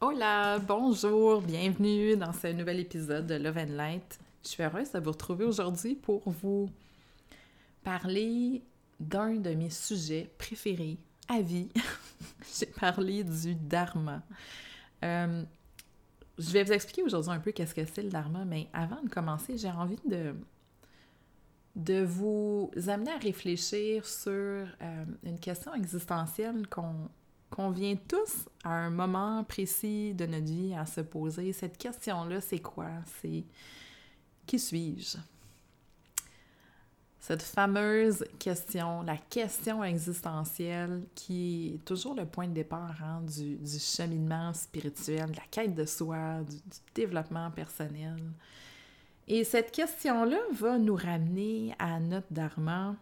Hola, bonjour, bienvenue dans ce nouvel épisode de Love and Light. Je suis heureuse de vous retrouver aujourd'hui pour vous parler d'un de mes sujets préférés à vie. J'ai parlé du dharma. Euh, je vais vous expliquer aujourd'hui un peu qu'est-ce que c'est le dharma, mais avant de commencer, j'ai envie de, vous amener à réfléchir sur euh, une question existentielle qu'on qu'on vient tous à un moment précis de notre vie à se poser. Cette question-là, c'est quoi? C'est qui suis-je? Cette fameuse question, la question existentielle qui est toujours le point de départ hein, du, cheminement spirituel, de la quête de soi, du, du développement personnel. Et cette question-là va nous ramener à notre dharma.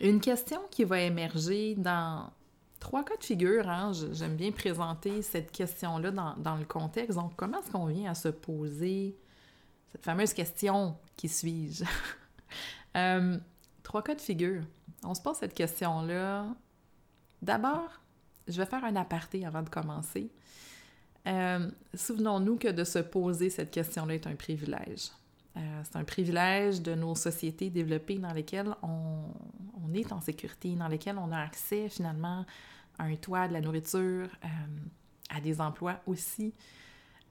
Une question qui va émerger dans trois cas de figure. Hein? J'aime bien présenter cette question-là dans, dans, le contexte. Donc, comment est-ce qu'on vient à se poser cette fameuse question qui suis-je? euh, trois cas de figure. On se pose cette question-là. D'abord, je vais faire un aparté avant de commencer. Euh, Souvenons-nous que de se poser cette question-là est un privilège. Euh, c'est un privilège de nos sociétés développées dans lesquelles on, on, est en sécurité, dans lesquelles on a accès finalement à un toit, de la nourriture, euh, à des emplois aussi.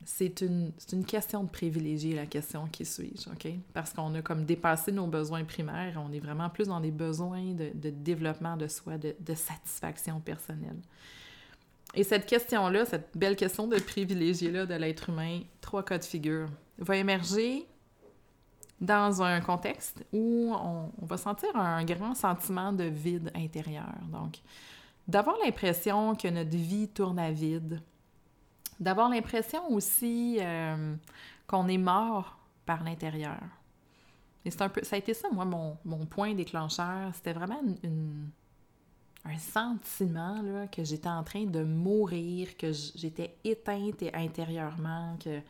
C'est une, une, question de privilégier la question qui suis-je, OK? Parce qu'on a comme dépassé nos besoins primaires, on est vraiment plus dans des besoins de, développement de soi, de, de, satisfaction personnelle. Et cette question-là, cette belle question de privilégier-là de l'être humain, trois cas de figure, va émerger dans un contexte où on, va sentir un grand sentiment de vide intérieur. Donc, d'avoir l'impression que notre vie tourne à vide, d'avoir l'impression aussi euh, qu'on est mort par l'intérieur. Et c'est un peu, ça a été ça, moi, mon, mon point déclencheur. C'était vraiment un sentiment là, que j'étais en train de mourir, que j'étais éteinte intérieurement, que,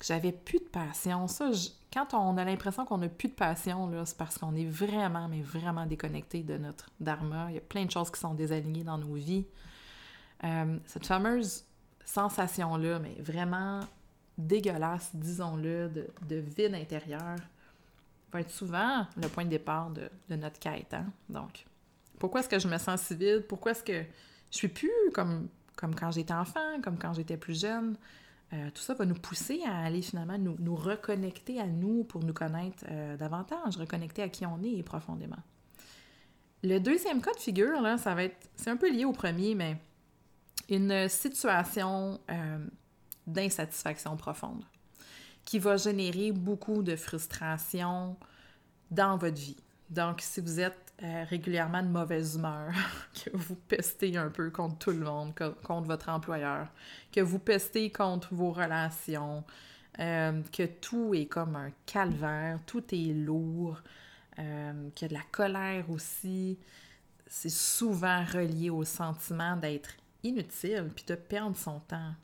que j'avais plus de passion. Ça, quand on a l'impression qu'on n'a plus de passion, c'est parce qu'on est vraiment, mais vraiment déconnecté de notre dharma. Il y a plein de choses qui sont désalignées dans nos vies. Euh, cette fameuse sensation-là, mais vraiment dégueulasse, disons-le, de, de, vide intérieur, va être souvent le point de départ de, de notre quête. Hein? Donc, pourquoi est-ce que je me sens si vide? Pourquoi est-ce que je suis plus comme, comme quand j'étais enfant, comme quand j'étais plus jeune? Euh, tout ça va nous pousser à aller finalement nous, nous reconnecter à nous pour nous connaître euh, davantage, reconnecter à qui on est profondément. Le deuxième cas de figure, là, ça va être, c'est un peu lié au premier, mais une situation euh, d'insatisfaction profonde qui va générer beaucoup de frustration dans votre vie. Donc, si vous êtes euh, régulièrement de mauvaise humeur, que vous pestez un peu contre tout le monde, contre votre employeur, que vous pestez contre vos relations, euh, que tout est comme un calvaire, tout est lourd, euh, qu'il y a de la colère aussi, c'est souvent relié au sentiment d'être inutile puis de perdre son temps.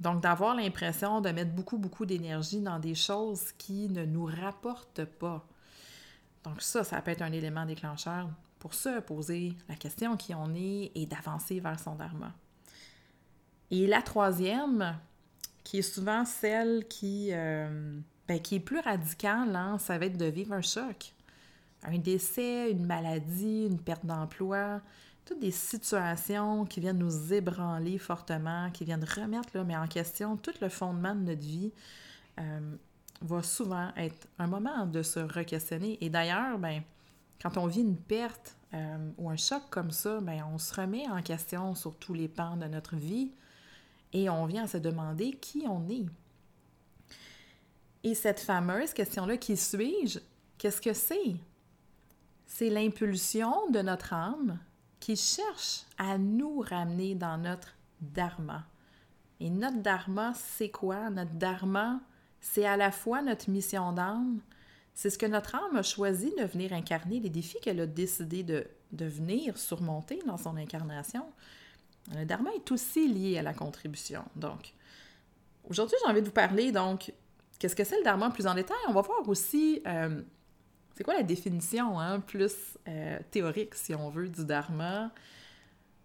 Donc, d'avoir l'impression de mettre beaucoup, beaucoup d'énergie dans des choses qui ne nous rapportent pas. Donc ça, ça peut être un élément déclencheur pour se poser la question qui on est et d'avancer vers son dharma. Et la troisième, qui est souvent celle qui, euh, ben, est plus radicale, hein, ça va être de vivre un choc. Un décès, une maladie, une perte d'emploi, toutes des situations qui viennent nous ébranler fortement, qui viennent remettre là, en question tout le fondement de notre vie. Euh, va souvent être un moment de se re-questionner. Et d'ailleurs, ben, quand on vit une perte euh, ou un choc comme ça, ben, on se remet en question sur tous les pans de notre vie et on vient à se demander qui on est. Et cette fameuse question-là, qui suis-je? Qu'est-ce que c'est? C'est l'impulsion de notre âme qui cherche à nous ramener dans notre dharma. Et notre dharma, c'est quoi? Notre dharma, c'est à la fois notre mission d'âme, c'est ce que notre âme a choisi de venir incarner, les défis qu'elle a décidé de, venir surmonter dans son incarnation. Le dharma est aussi lié à la contribution. Donc, aujourd'hui, j'ai envie de vous parler, donc, qu'est-ce que c'est le dharma plus en détail? On va voir aussi, euh, c'est quoi la définition hein, plus euh, théorique, si on veut, du dharma?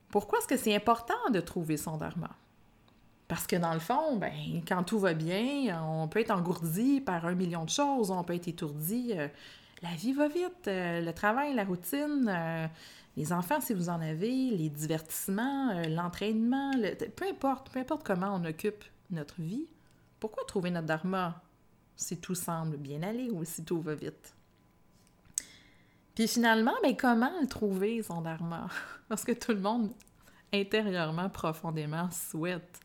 Pourquoi est-ce que c'est important de trouver son dharma? Parce que dans le fond, ben, quand tout va bien, on peut être engourdi par un million de choses, on peut être étourdi. Euh, la vie va vite, euh, le travail, la routine, euh, les enfants si vous en avez, les divertissements, l'entraînement, peu importe, peu importe comment on occupe notre vie, pourquoi trouver notre dharma si tout semble bien aller ou si tout va vite? Puis finalement, ben, comment le trouver, son dharma? Parce que tout le monde, intérieurement, profondément, souhaite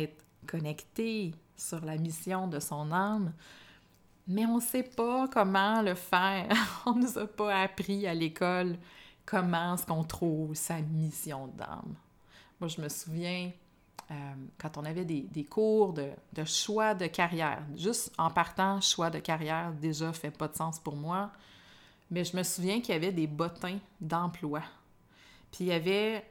être connecté sur la mission de son âme, mais on ne sait pas comment le faire. on ne nous a pas appris à l'école comment est-ce qu'on trouve sa mission d'âme. Moi, je me souviens euh, quand on avait des, cours de, de, choix de carrière. Juste en partant, choix de carrière, déjà, fait pas de sens pour moi. Mais je me souviens qu'il y avait des bottins d'emploi. Puis il y avait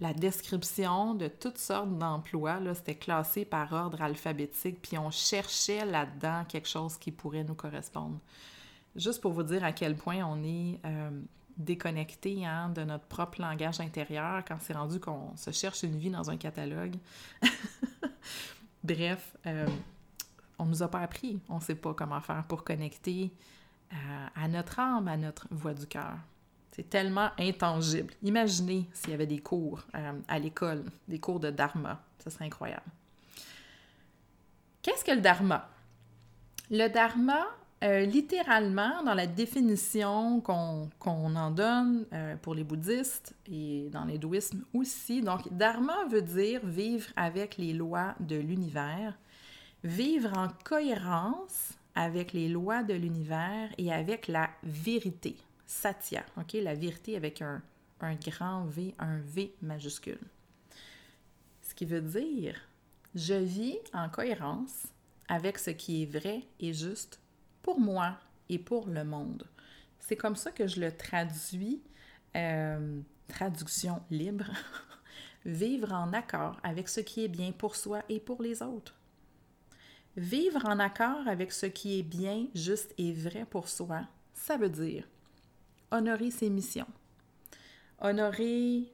la description de toutes sortes d'emplois. C'était classé par ordre alphabétique, puis on cherchait là-dedans quelque chose qui pourrait nous correspondre. Juste pour vous dire à quel point on est euh, déconnecté hein, de notre propre langage intérieur quand c'est rendu qu'on se cherche une vie dans un catalogue. Bref, euh, on nous a pas appris. On ne sait pas comment faire pour connecter euh, à notre âme, à notre voix du cœur. C'est tellement intangible. Imaginez s'il y avait des cours euh, à l'école, des cours de dharma. Ce serait incroyable. Qu'est-ce que le dharma? Le dharma, euh, littéralement, dans la définition qu'on en donne euh, pour les bouddhistes et dans l'hindouisme aussi, donc dharma veut dire vivre avec les lois de l'univers, vivre en cohérence avec les lois de l'univers et avec la vérité. Satya, OK? La vérité avec un, grand V, un V majuscule. Ce qui veut dire, je vis en cohérence avec ce qui est vrai et juste pour moi et pour le monde. C'est comme ça que je le traduis, euh, traduction libre, vivre en accord avec ce qui est bien pour soi et pour les autres. Vivre en accord avec ce qui est bien, juste et vrai pour soi, ça veut dire honorer ses missions, honorer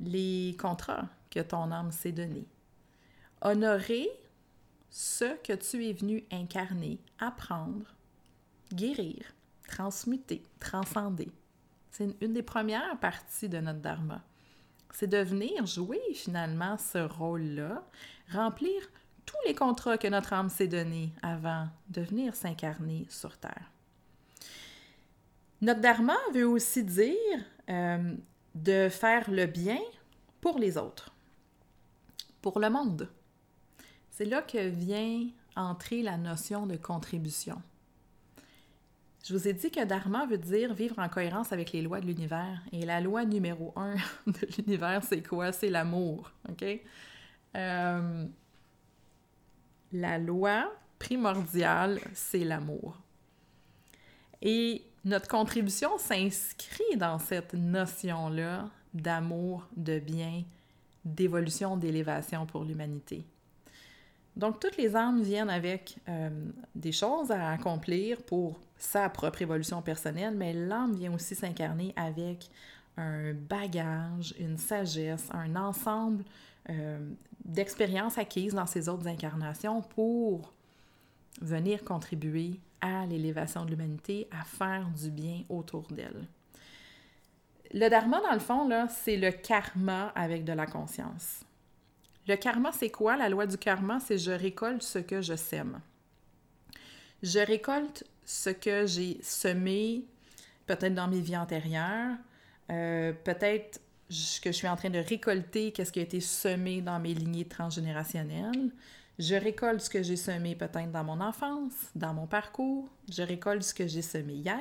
les contrats que ton âme s'est donnés, honorer ce que tu es venu incarner, apprendre, guérir, transmuter, transcender. C'est une des premières parties de notre dharma. C'est de venir jouer finalement ce rôle-là, remplir tous les contrats que notre âme s'est donnés avant de venir s'incarner sur Terre. Notre dharma veut aussi dire euh, de faire le bien pour les autres, pour le monde. C'est là que vient entrer la notion de contribution. Je vous ai dit que dharma veut dire vivre en cohérence avec les lois de l'univers. Et la loi numéro un de l'univers, c'est quoi? C'est l'amour. Euh, la loi primordiale, c'est l'amour. Et notre contribution s'inscrit dans cette notion-là d'amour, de bien, d'évolution, d'élévation pour l'humanité. Donc, toutes les âmes viennent avec euh, des choses à accomplir pour sa propre évolution personnelle, mais l'âme vient aussi s'incarner avec un bagage, une sagesse, un ensemble euh, d'expériences acquises dans ses autres incarnations pour venir contribuer à l'élévation de l'humanité, à faire du bien autour d'elle. Le dharma, dans le fond, c'est le karma avec de la conscience. Le karma, c'est quoi? La loi du karma, c'est je récolte ce que je sème. Je récolte ce que j'ai semé, peut-être dans mes vies antérieures, euh, peut-être que je suis en train de récolter qu'est-ce qui a été semé dans mes lignées transgénérationnelles. Je récolte ce que j'ai semé peut-être dans mon enfance, dans mon parcours. Je récolte ce que j'ai semé hier.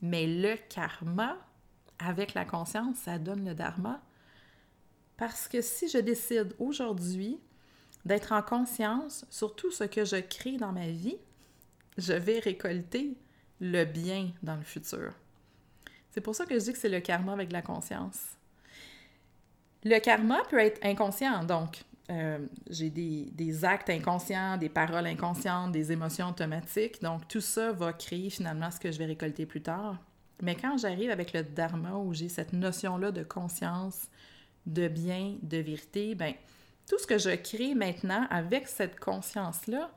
Mais le karma, avec la conscience, ça donne le dharma. Parce que si je décide aujourd'hui d'être en conscience sur tout ce que je crée dans ma vie, je vais récolter le bien dans le futur. C'est pour ça que je dis que c'est le karma avec la conscience. Le karma peut être inconscient, donc euh, j'ai des, actes inconscients, des paroles inconscientes, des émotions automatiques. Donc, tout ça va créer finalement ce que je vais récolter plus tard. Mais quand j'arrive avec le dharma, où j'ai cette notion-là de conscience, de bien, de vérité, ben tout ce que je crée maintenant avec cette conscience-là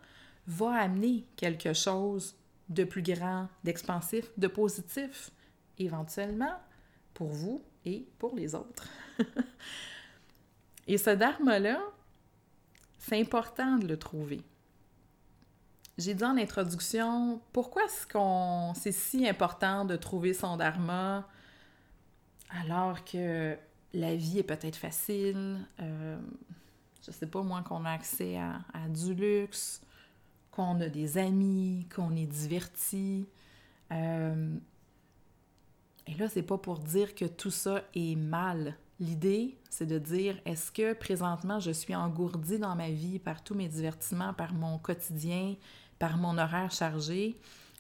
va amener quelque chose de plus grand, d'expansif, de positif, éventuellement pour vous et pour les autres. et ce dharma-là, c'est important de le trouver. J'ai dit en introduction, pourquoi est-ce qu'on c'est si important de trouver son dharma alors que la vie est peut-être facile, euh, je sais pas moi, qu'on a accès à, du luxe, qu'on a des amis, qu'on est diverti. Euh, et là, c'est pas pour dire que tout ça est mal. L'idée, c'est de dire est-ce que présentement je suis engourdie dans ma vie par tous mes divertissements, par mon quotidien, par mon horaire chargé,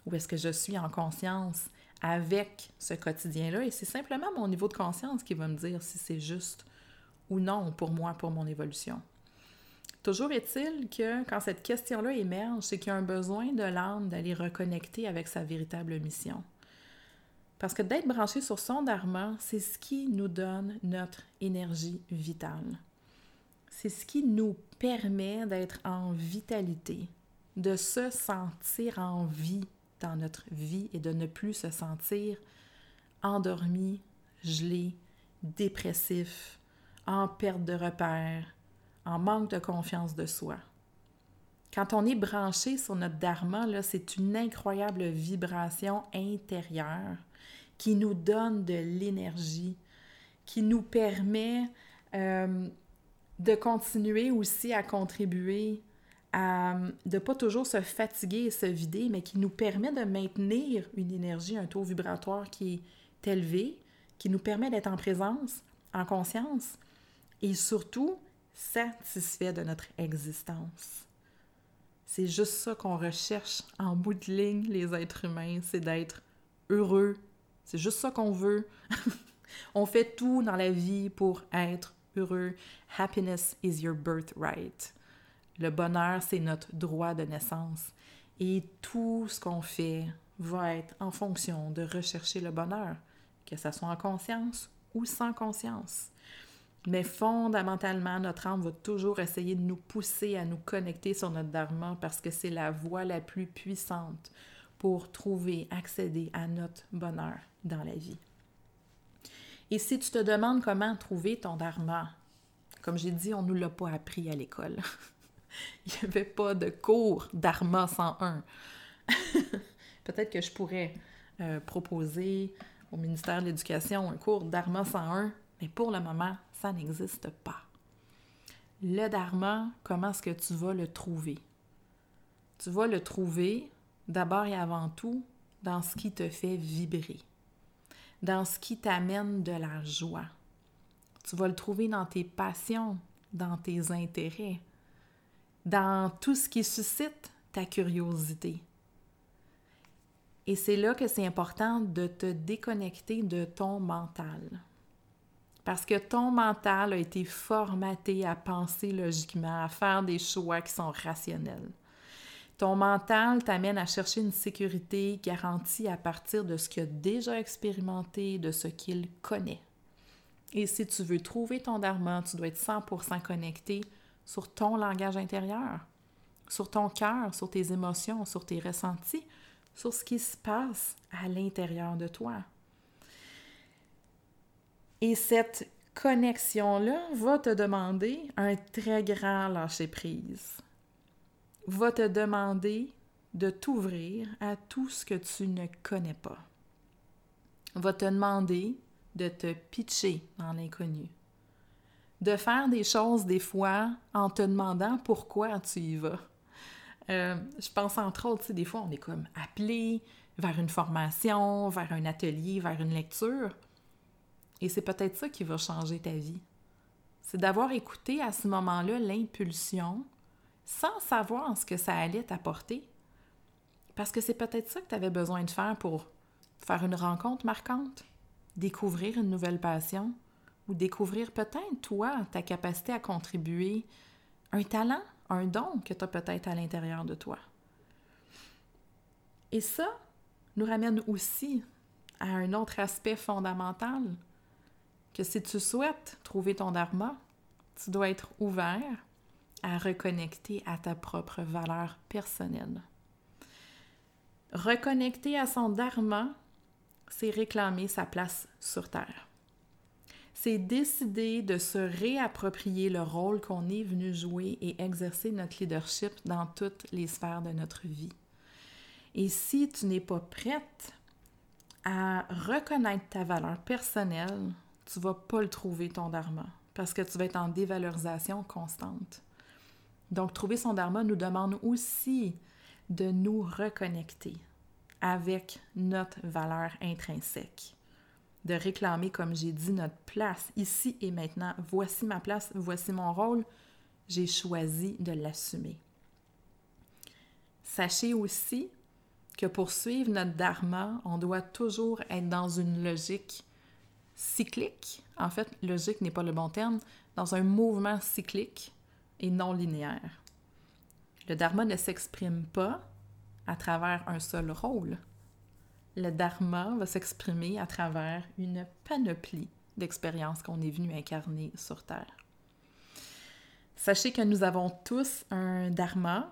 ou est-ce que je suis en conscience avec ce quotidien-là? Et c'est simplement mon niveau de conscience qui va me dire si c'est juste ou non pour moi, pour mon évolution. Toujours est-il que quand cette question-là émerge, c'est qu'il y a un besoin de l'âme d'aller reconnecter avec sa véritable mission. Parce que d'être branché sur son dharma, c'est ce qui nous donne notre énergie vitale. C'est ce qui nous permet d'être en vitalité, de se sentir en vie dans notre vie et de ne plus se sentir endormi, gelé, dépressif, en perte de repère, en manque de confiance de soi. Quand on est branché sur notre dharma, c'est une incroyable vibration intérieure qui nous donne de l'énergie, qui nous permet euh, de continuer aussi à contribuer, de pas toujours se fatiguer et se vider, mais qui nous permet de maintenir une énergie, un taux vibratoire qui est élevé, qui nous permet d'être en présence, en conscience et surtout satisfait de notre existence. C'est juste ça qu'on recherche en bout de ligne, les êtres humains, c'est d'être heureux. C'est juste ça qu'on veut. On fait tout dans la vie pour être heureux. Happiness is your birthright. Le bonheur, c'est notre droit de naissance. Et tout ce qu'on fait va être en fonction de rechercher le bonheur, que ce soit en conscience ou sans conscience. Mais fondamentalement, notre âme va toujours essayer de nous pousser à nous connecter sur notre dharma parce que c'est la voie la plus puissante pour trouver, accéder à notre bonheur dans la vie. Et si tu te demandes comment trouver ton dharma, comme j'ai dit, on ne nous l'a pas appris à l'école. Il n'y avait pas de cours dharma 101. Peut-être que je pourrais euh, proposer au ministère de l'Éducation un cours dharma 101, mais pour le moment, ça n'existe pas. Le dharma, comment est-ce que tu vas le trouver? Tu vas le trouver d'abord et avant tout dans ce qui te fait vibrer, dans ce qui t'amène de la joie. Tu vas le trouver dans tes passions, dans tes intérêts, dans tout ce qui suscite ta curiosité. Et c'est là que c'est important de te déconnecter de ton mental. Parce que ton mental a été formaté à penser logiquement, à faire des choix qui sont rationnels. Ton mental t'amène à chercher une sécurité garantie à partir de ce qu'il a déjà expérimenté, de ce qu'il connaît. Et si tu veux trouver ton dharma, tu dois être 100% connecté sur ton langage intérieur, sur ton cœur, sur tes émotions, sur tes ressentis, sur ce qui se passe à l'intérieur de toi. Et cette connexion-là va te demander un très grand lâcher-prise. Va te demander de t'ouvrir à tout ce que tu ne connais pas. Va te demander de te pitcher dans l'inconnu. De faire des choses des fois en te demandant pourquoi tu y vas. Euh, je pense entre autres, des fois on est comme appelé vers une formation, vers un atelier, vers une lecture. Et c'est peut-être ça qui va changer ta vie. C'est d'avoir écouté à ce moment-là l'impulsion sans savoir ce que ça allait t'apporter. Parce que c'est peut-être ça que tu avais besoin de faire pour faire une rencontre marquante, découvrir une nouvelle passion ou découvrir peut-être, toi, ta capacité à contribuer, un talent, un don que tu as peut-être à l'intérieur de toi. Et ça nous ramène aussi à un autre aspect fondamental que si tu souhaites trouver ton dharma, tu dois être ouvert à reconnecter à ta propre valeur personnelle. Reconnecter à son dharma, c'est réclamer sa place sur Terre. C'est décider de se réapproprier le rôle qu'on est venu jouer et exercer notre leadership dans toutes les sphères de notre vie. Et si tu n'es pas prête à reconnaître ta valeur personnelle, tu vas pas le trouver ton dharma parce que tu vas être en dévalorisation constante. Donc, trouver son dharma nous demande aussi de nous reconnecter avec notre valeur intrinsèque, de réclamer, comme j'ai dit, notre place ici et maintenant. Voici ma place, voici mon rôle, j'ai choisi de l'assumer. Sachez aussi que pour suivre notre dharma, on doit toujours être dans une logique cyclique. En fait, logique n'est pas le bon terme, dans un mouvement cyclique et non linéaire. Le dharma ne s'exprime pas à travers un seul rôle. Le dharma va s'exprimer à travers une panoplie d'expériences qu'on est venu incarner sur Terre. Sachez que nous avons tous un dharma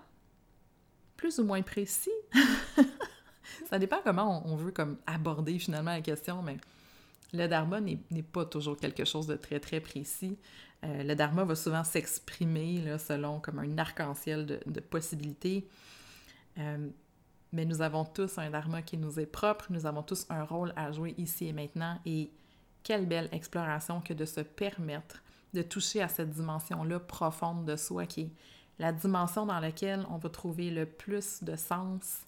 plus ou moins précis. Ça dépend comment on veut comme aborder finalement la question, mais le dharma n'est pas toujours quelque chose de très très précis. Euh, le dharma va souvent s'exprimer selon comme un arc-en-ciel de, possibilités. Euh, mais nous avons tous un dharma qui nous est propre, nous avons tous un rôle à jouer ici et maintenant. Et quelle belle exploration que de se permettre de toucher à cette dimension-là profonde de soi qui est la dimension dans laquelle on va trouver le plus de sens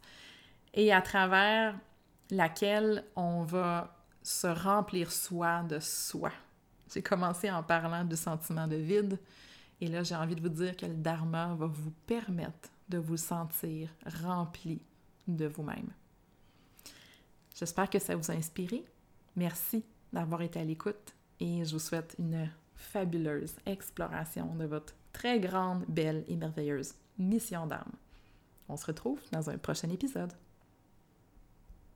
et à travers laquelle on va se remplir soi de soi. J'ai commencé en parlant du sentiment de vide et là j'ai envie de vous dire que le dharma va vous permettre de vous sentir rempli de vous-même. J'espère que ça vous a inspiré. Merci d'avoir été à l'écoute et je vous souhaite une fabuleuse exploration de votre très grande, belle et merveilleuse mission d'âme. On se retrouve dans un prochain épisode.